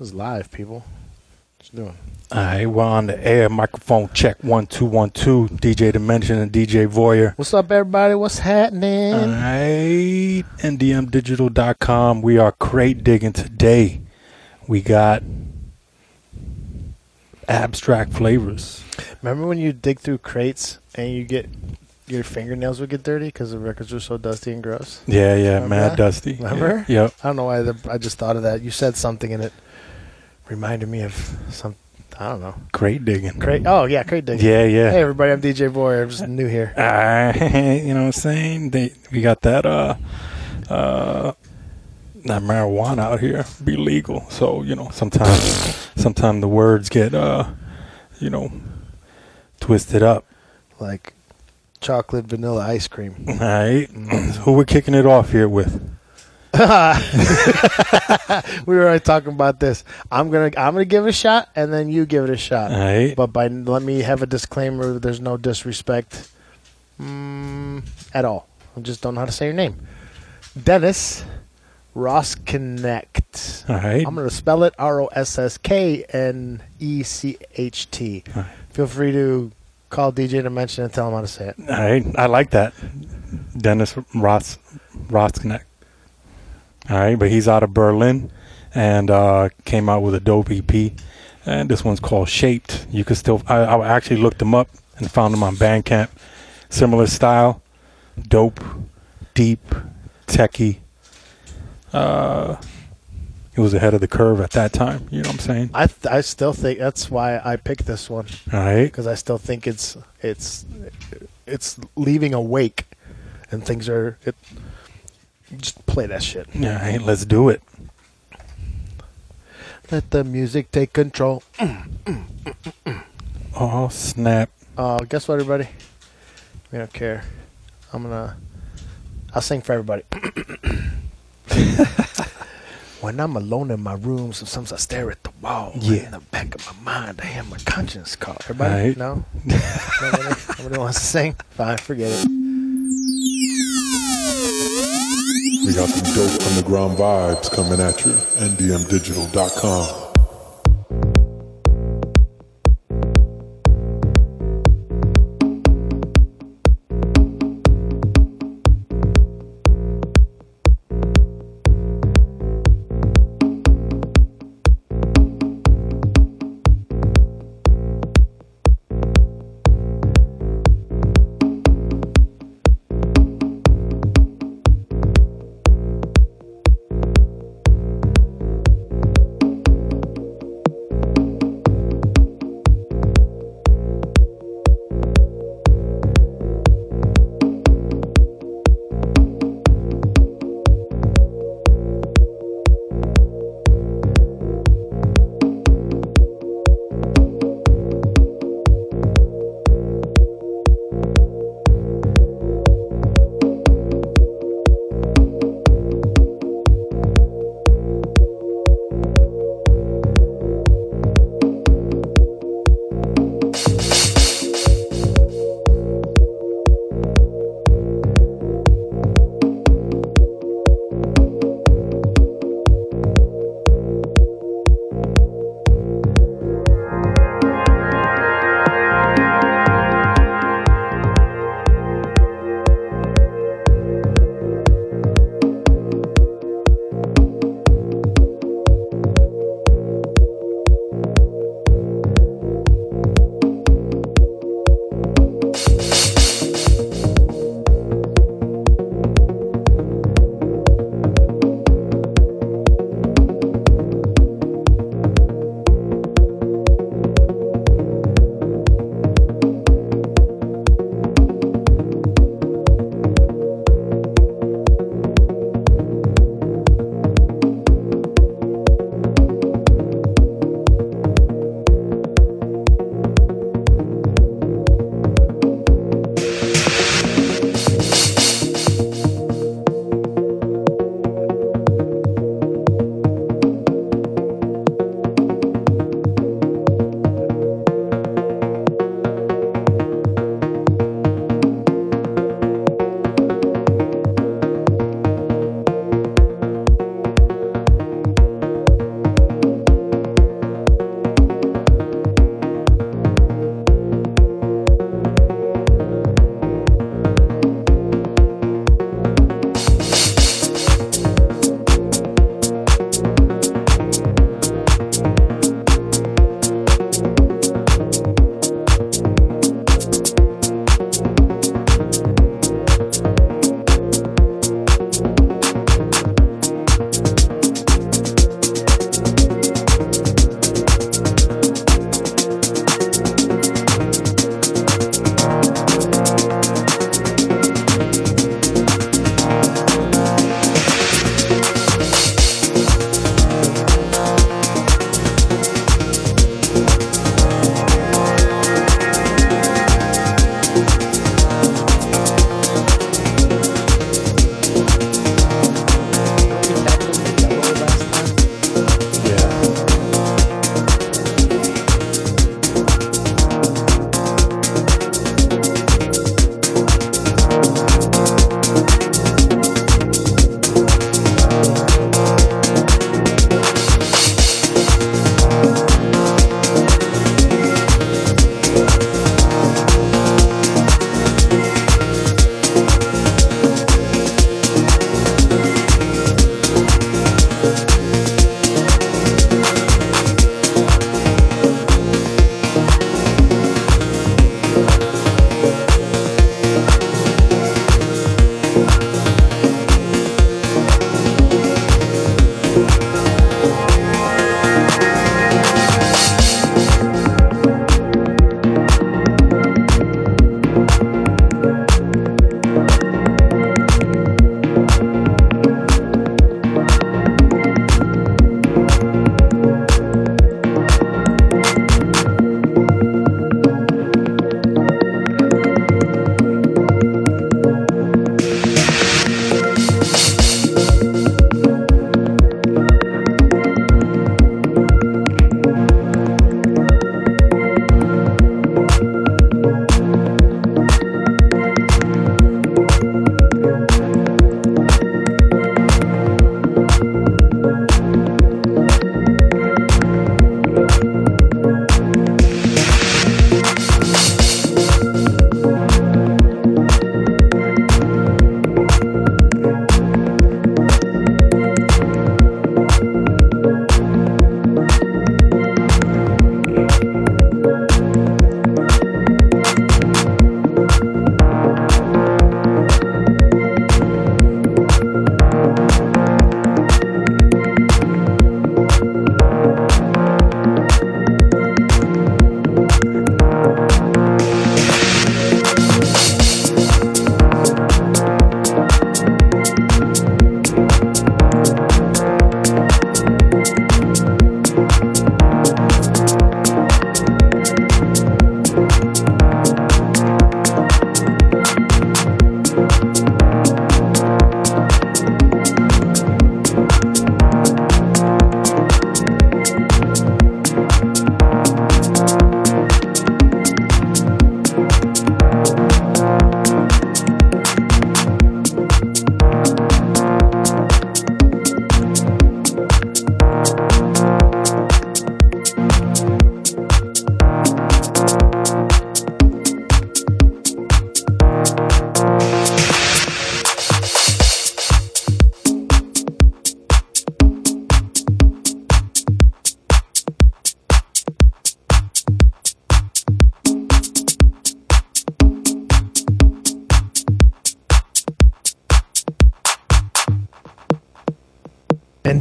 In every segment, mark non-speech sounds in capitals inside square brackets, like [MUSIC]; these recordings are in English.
This is live, people. What you doing? All right, we're on the air. Microphone check one two one two. DJ Dimension and DJ Voyr. What's up, everybody? What's happening? All right, ndmdigital.com. We are crate digging today. We got abstract flavors. Remember when you dig through crates and you get your fingernails would get dirty because the records were so dusty and gross? Yeah, yeah, Remember mad that? dusty. Remember? Yeah, Yep. I don't know why. The, I just thought of that. You said something in it reminded me of some. I don't know. Crate digging. Crate. Oh yeah, crate digging. Yeah, yeah. Hey everybody, I'm DJ Boy. I'm just new here. [LAUGHS] Uh, you know what I'm saying? They we got that uh uh that marijuana out here be legal. So, you know, sometimes [LAUGHS] sometimes the words get uh you know twisted up. Like chocolate vanilla ice cream. All right. Who we're kicking it off here with? [LAUGHS] we were already talking about this. I'm gonna I'm gonna give it a shot, and then you give it a shot. All right. But by let me have a disclaimer. There's no disrespect mm, at all. I just don't know how to say your name. Dennis Rossknecht. All right. I'm gonna spell it R O S S K N E C H T. Feel free to call DJ Dimension and tell him how to say it. All right. I like that. Dennis Ross Rossknecht. All right, but he's out of Berlin and uh, came out with a dope EP. And this one's called Shaped. You could still, I, I actually looked him up and found him on Bandcamp. Similar style, dope, deep, techie. Uh, he was ahead of the curve at that time. You know what I'm saying? I th- I still think that's why I picked this one. All right. because I still think it's it's it's leaving a wake, and things are it. Just play that shit. All right, let's do it. Let the music take control. Oh, snap. Uh, guess what, everybody? We don't care. I'm gonna. I'll sing for everybody. [COUGHS] when I'm alone in my room, sometimes I stare at the wall. Yeah. In the back of my mind, I hear my conscience call. Everybody? Right. No? nobody? [LAUGHS] nobody wants to sing? Fine, forget it. We got some dope underground vibes coming at you. NDMdigital.com.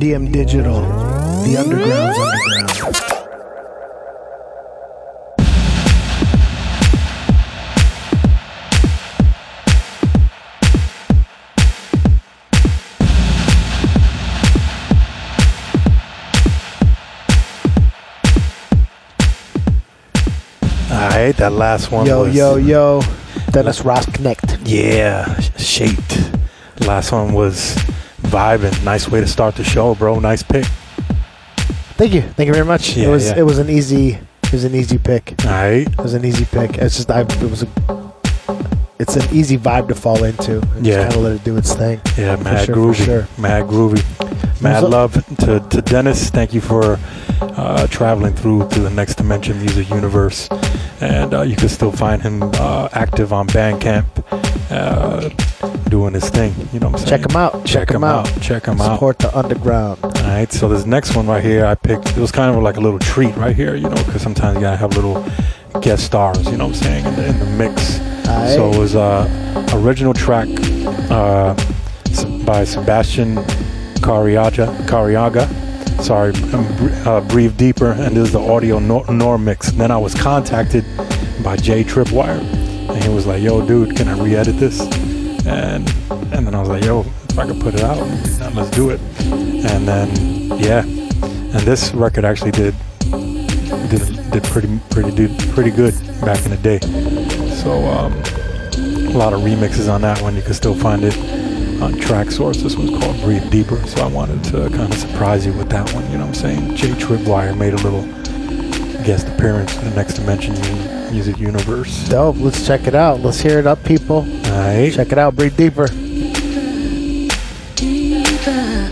NDM Digital, the underground's underground. All right, that last one Yo, was yo, yo. Dennis Rossknecht. yeah, shaped. Last one was vibing. Nice way to start the show, bro. Nice pick. Thank you. Thank you very much. Yeah, it was yeah. it was an easy it was an easy pick. All right, It was an easy pick. It's just I it was a it's an easy vibe to fall into. And Yeah. Just kind of let it do its thing. yeah, mad sure, for groovy, sure. mad groovy. Mad love to, to Dennis. Thank you for uh, traveling through to the next dimension music universe, and uh, you can still find him uh, active on Bandcamp, uh, doing his thing. You know what I'm saying? Check him out. Check, him out. Check him out. Support the underground. All right, so this next one right here, I picked. It was kind of like a little treat right here, you know, because sometimes you gotta have little guest stars, you know what I'm saying, in the, in the mix. So it was uh, original track uh, by Sebastian Cariaga. Cariaga. Sorry, um, uh, breathe deeper, and this is the Audio Noir, Noir mix. Then I was contacted by Jay Tripwire, and he was like, "Yo, dude, can I re-edit this?" And and then I was like, "Yo, if I could put it out, let's do it." And then yeah, and this record actually did did did pretty pretty did pretty good back in the day. So um, a lot of remixes on that one. You can still find it on Traxsource. This one's called Breathe Deeper. So I wanted to kind of surprise you with that one. You know what I'm saying? Jay Tripwire made a little guest appearance in the Next Dimension Music Universe. Dope. Let's check it out. Let's hear it up, people. All right. Check it out. Breathe deeper. Yeah,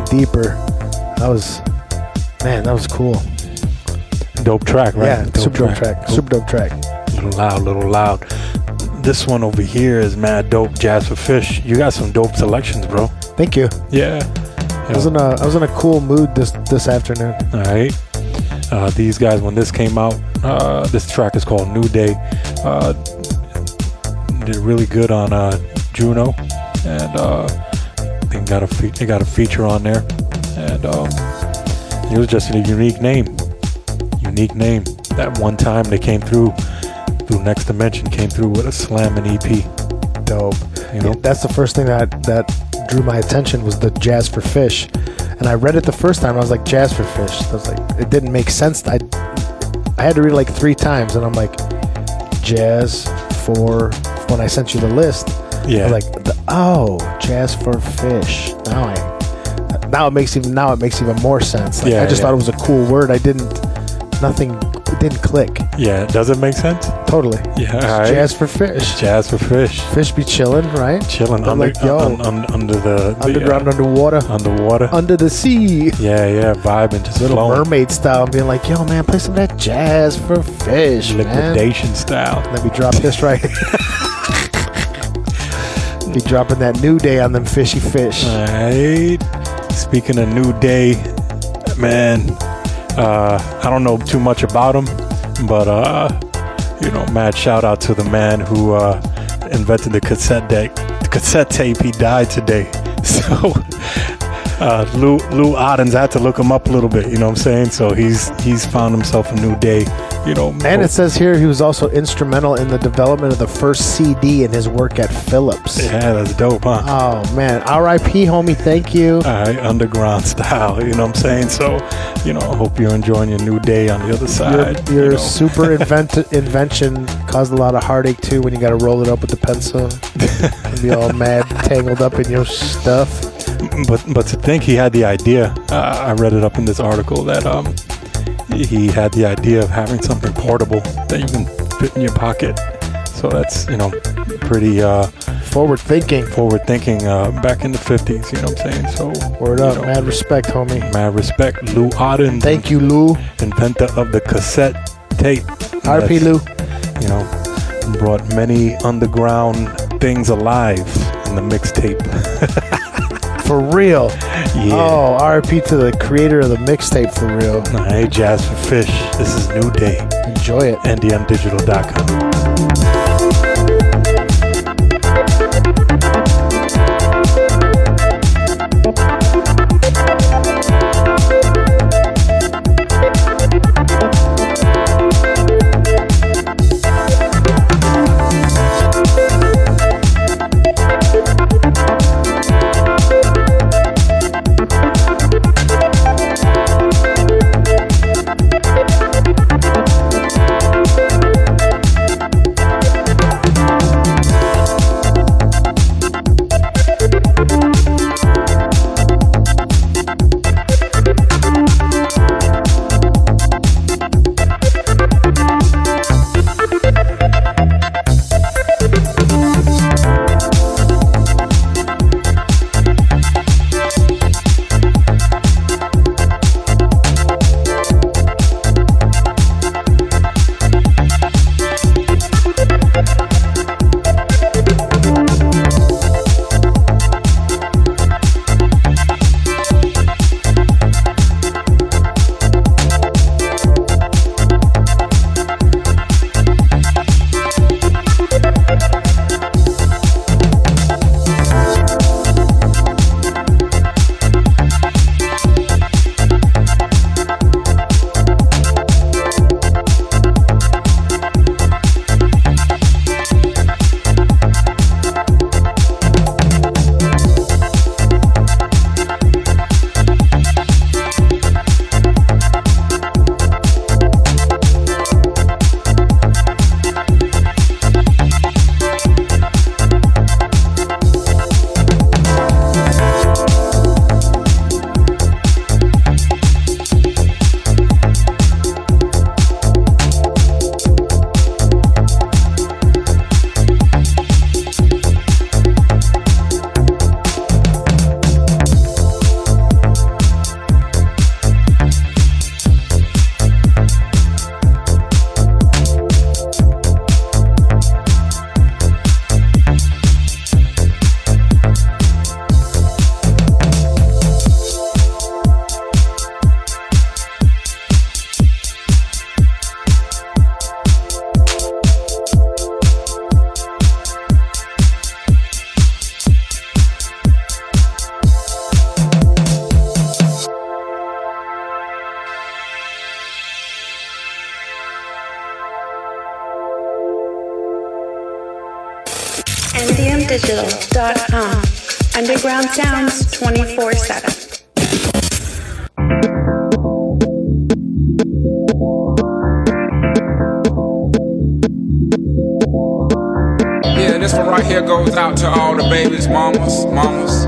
Deeper. That was, man, that was cool. Dope track, right? Yeah, super dope track. Super dope track. little loud, little loud. This one over here is mad dope. Jazz for Fish. You got some dope selections, bro. Thank you. Yeah. I was in a I was in a cool mood this this afternoon. All right. Uh, these guys, when this came out, uh, this track is called New Day. Uh, did really good on uh, Juno, and uh, they got a fe- they got a feature on there, and um, it was just a unique name. Unique name. That one time they came through through Next Dimension, came through with a slamming EP. Dope. You know, That's the first thing that that drew my attention was the Jazz for Fish, and I read it the first time. I was like Jazz for Fish. I was like, it didn't make sense. I I had to read it like three times, and I'm like Jazz for when I sent you the list. Yeah, like the, oh Jazz for Fish. Now I now it makes even now it makes even more sense. Like, Yeah, I just yeah. thought it was a cool word. I didn't nothing didn't click yeah. Does it make sense? totally. Yeah, all right. Jazz for Fish. Jazz for Fish. Fish be chilling, right? Chilling under, like, yo, un- un- under the, the, Underground, uh, underwater, underwater. under the sea. yeah, yeah, vibing, just Little flowing. mermaid style, being like, "Yo, man, play some of that jazz for fish, man." liquidation style. Let me drop this right. [LAUGHS] Be dropping that new day on them fishy fish. All right. Speaking of New Day, man, uh, I don't know too much about him, but uh, you know, mad shout out to the man who uh, invented the cassette deck, the cassette tape. He died today, [LAUGHS] so. Uh, Lou Lou Ottens, I had to look him up a little bit, you know what I'm saying? So he's he's found himself a new day, you know. And it says here he was also instrumental in the development of the first CD in his work at Philips. yeah, that's dope, huh? Oh man, R.I.P. homie, thank you. All right, underground [LAUGHS] style, you know what I'm saying? So, you know, I hope you're enjoying your new day on the other Your, side. your you know. super [LAUGHS] invent- invention caused a lot of heartache too when you got to roll it up with the pencil and be all mad, [LAUGHS] tangled up in your stuff. but but to think he had the idea, uh, I read it up in this article that um he had the idea of having something portable that you can fit in your pocket. So that's you know pretty uh, Forward thinking. forward thinking uh, back in the 50s. You know what I'm saying? So Word up, know, mad respect, homie. mad respect, Lou Oden, Thank you, Lou. inventor of the cassette tape. R.P. Lou. you know, brought many underground things alive in the mixtape. [LAUGHS] For real. Yeah. Oh, RP to the creator of the mixtape for real. Hey, Jazz for Fish. This is New Day. Enjoy it. NDMdigital.com. ndmdigital.com. Underground sounds 24 7. Yeah, this one right here goes out to all the babies, mamas, mamas.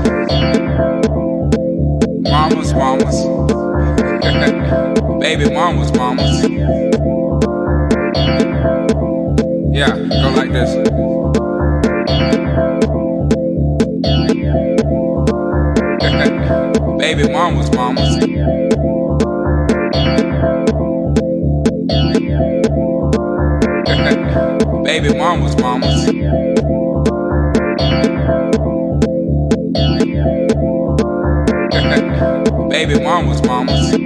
Mamas, mamas. [LAUGHS] Baby mamas, mamas. Yeah, go like this. Baby mamas, mamas. [LAUGHS] Baby mamas, mamas. [LAUGHS] Baby mamas, mamas.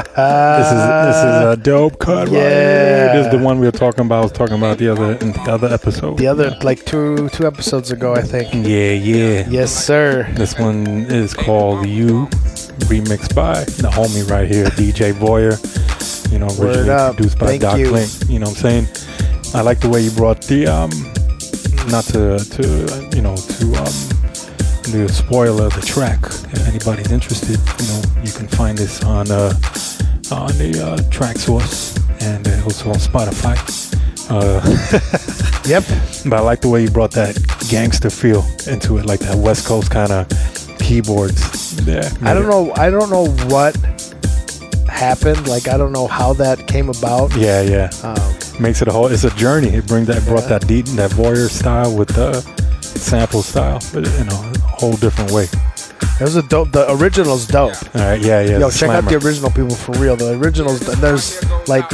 This is this is a dope cut right. This is the one we were talking about. I was talking about the other in the other episode. The other, like two two episodes ago, I think. Yeah, yeah. Yes, sir. This one is called You, remixed by the homie right here, DJ Boyer. You know, originally produced by Thank Doc you. Link. You know what I'm saying? I like the way you brought the um, not to to uh, you know to um the spoiler of the track. If anybody's interested, you know, you can find this on uh on the uh, Traxsource and uh, also on Spotify. Uh, [LAUGHS] Yep. but I like the way you brought that gangster feel into it, like that West Coast kind of keyboards. Yeah, I don't know. I don't know what happened. Like I don't know how that came about. Yeah, yeah. Um, Makes it a whole. It's a journey. It brings that brought that deep, that warrior style with the sample style, but in a whole different way. it was a dope. The original's dope. All right, yeah, yeah. Yo, it's a check out the original people for real. The originals. There's like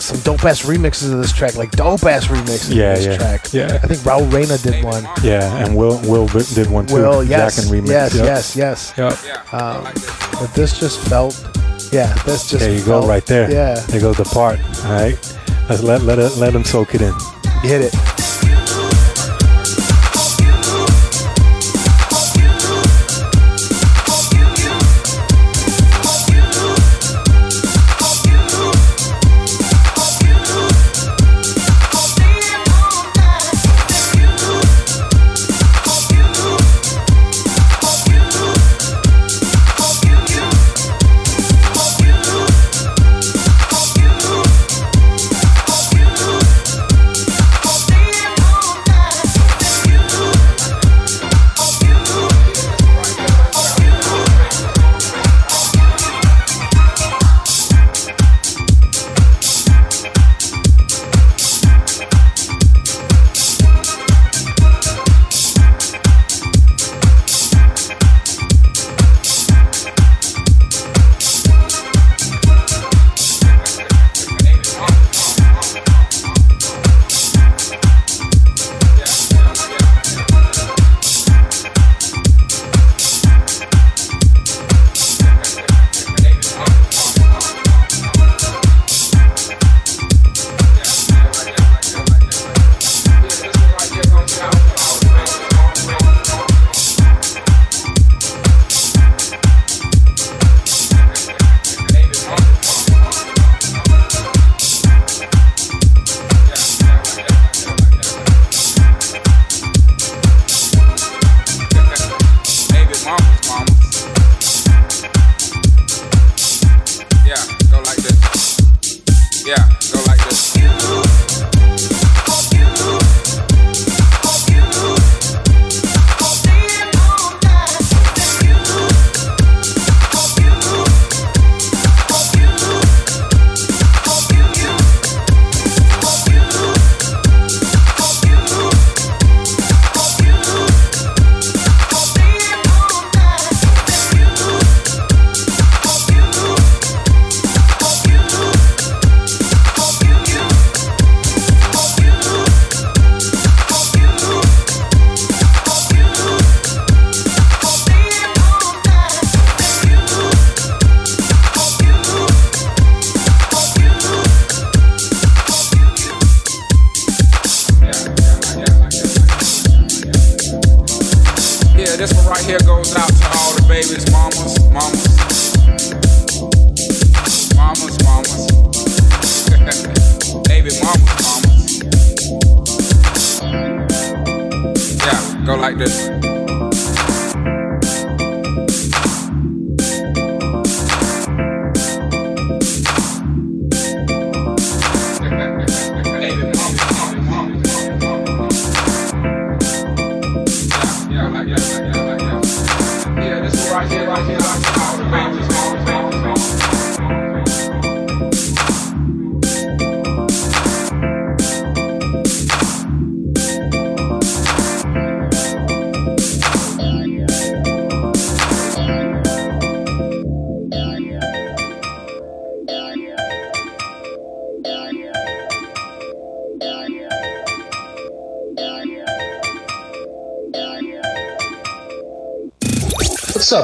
some dope ass remixes of this track. Like dope ass remixes Yeah, of this yeah, track. yeah. I think Raul Reina did one. Yeah, and Will Will did one too. Will, yes, Jack and remix. yes, yep. yes, yes. Yep. Um, but this just felt. Yeah, this just. There you go, right there. Yeah, There goes the part. All right. Let's let let it let him soak it in. hit it.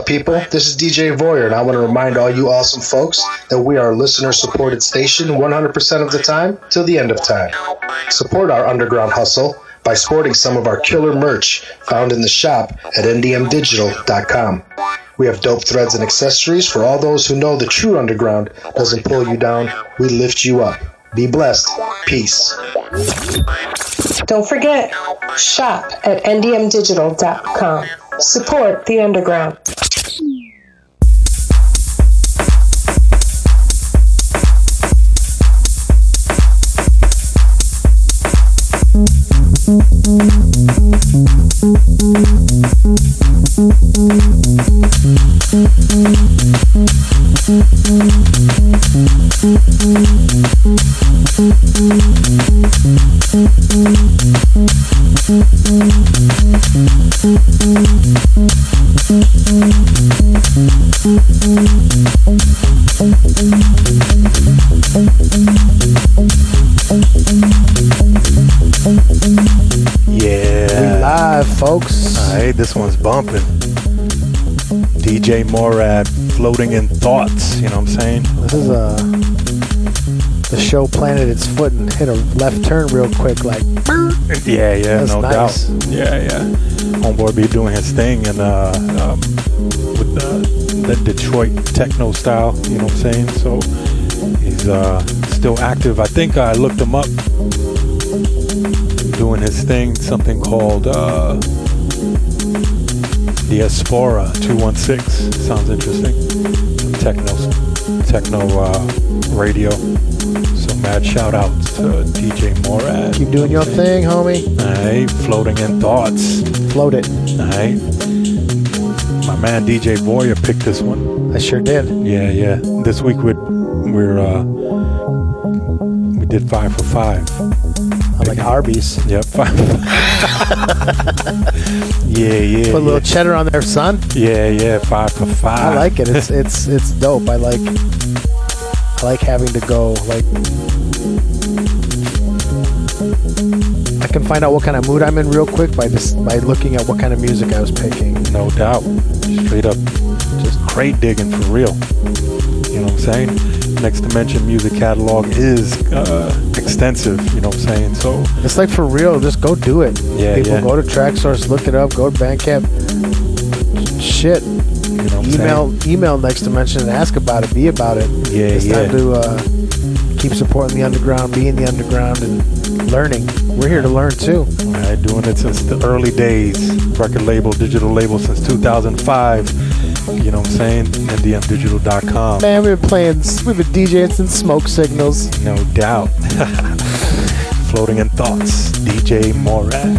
People? This is DJ Voyr, and I want to remind all you awesome folks that we are a listener supported station 100% of the time till the end of time. Support our underground hustle by sporting some of our killer merch found in the shop at ndmdigital.com. We have dope threads and accessories for all those who know the true underground doesn't pull you down, we lift you up. Be blessed. Peace. Don't forget, shop at ndmdigital.com. Support the underground. Yeah. Live, folks. Hey, this one's bumping. DJ Mourad floating in thoughts. You know what I'm saying? This is uh the show planted its foot and hit a left turn real quick, like Yeah, yeah, That's no nice. doubt. Yeah, yeah. Homeboy be doing his thing and uh, um, with the, the Detroit techno style. You know what I'm saying? So he's uh, still active. I think I looked him up doing his thing. Something called uh, Diaspora 216. Sounds interesting. Techno, techno uh, radio. So mad shout out to DJ Mourad. keep doing your thing, homie. Alright, floating in thoughts. Float it. Alright. My man DJ Voyr picked this one. I sure did. Yeah, yeah. This week we're we're uh we did five for five. Arby's. Yep, [LAUGHS] yeah, yeah. Put a little yeah. cheddar on there, son. yeah, yeah, five for five. I like it. It's it's it's dope. I like I like having to go like I can find out what kind of mood I'm in real quick by just by looking at what kind of music I was picking. No doubt. Straight up, just crate digging for real. You know what I'm saying? Next Dimension music catalog is uh, extensive. You know what I'm saying? So It's like for real. Just go do it. Yeah, People yeah. go to track Traxsource, look it up. Go to Bandcamp. Shit. you know Email saying? email next dimension and ask about it. Be about it. Yeah, it's yeah. time to uh, keep supporting the underground, be in the underground, and learning. We're here to learn too. Alright, doing it since the early days. Record label, digital label since 2005. You know what I'm saying? NDMdigital.com. Man, we've been playing, we've been DJing since Smoke Signals. No doubt. [LAUGHS] Floating in thoughts. DJ Mourad.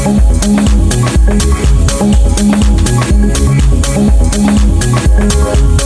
Thank you.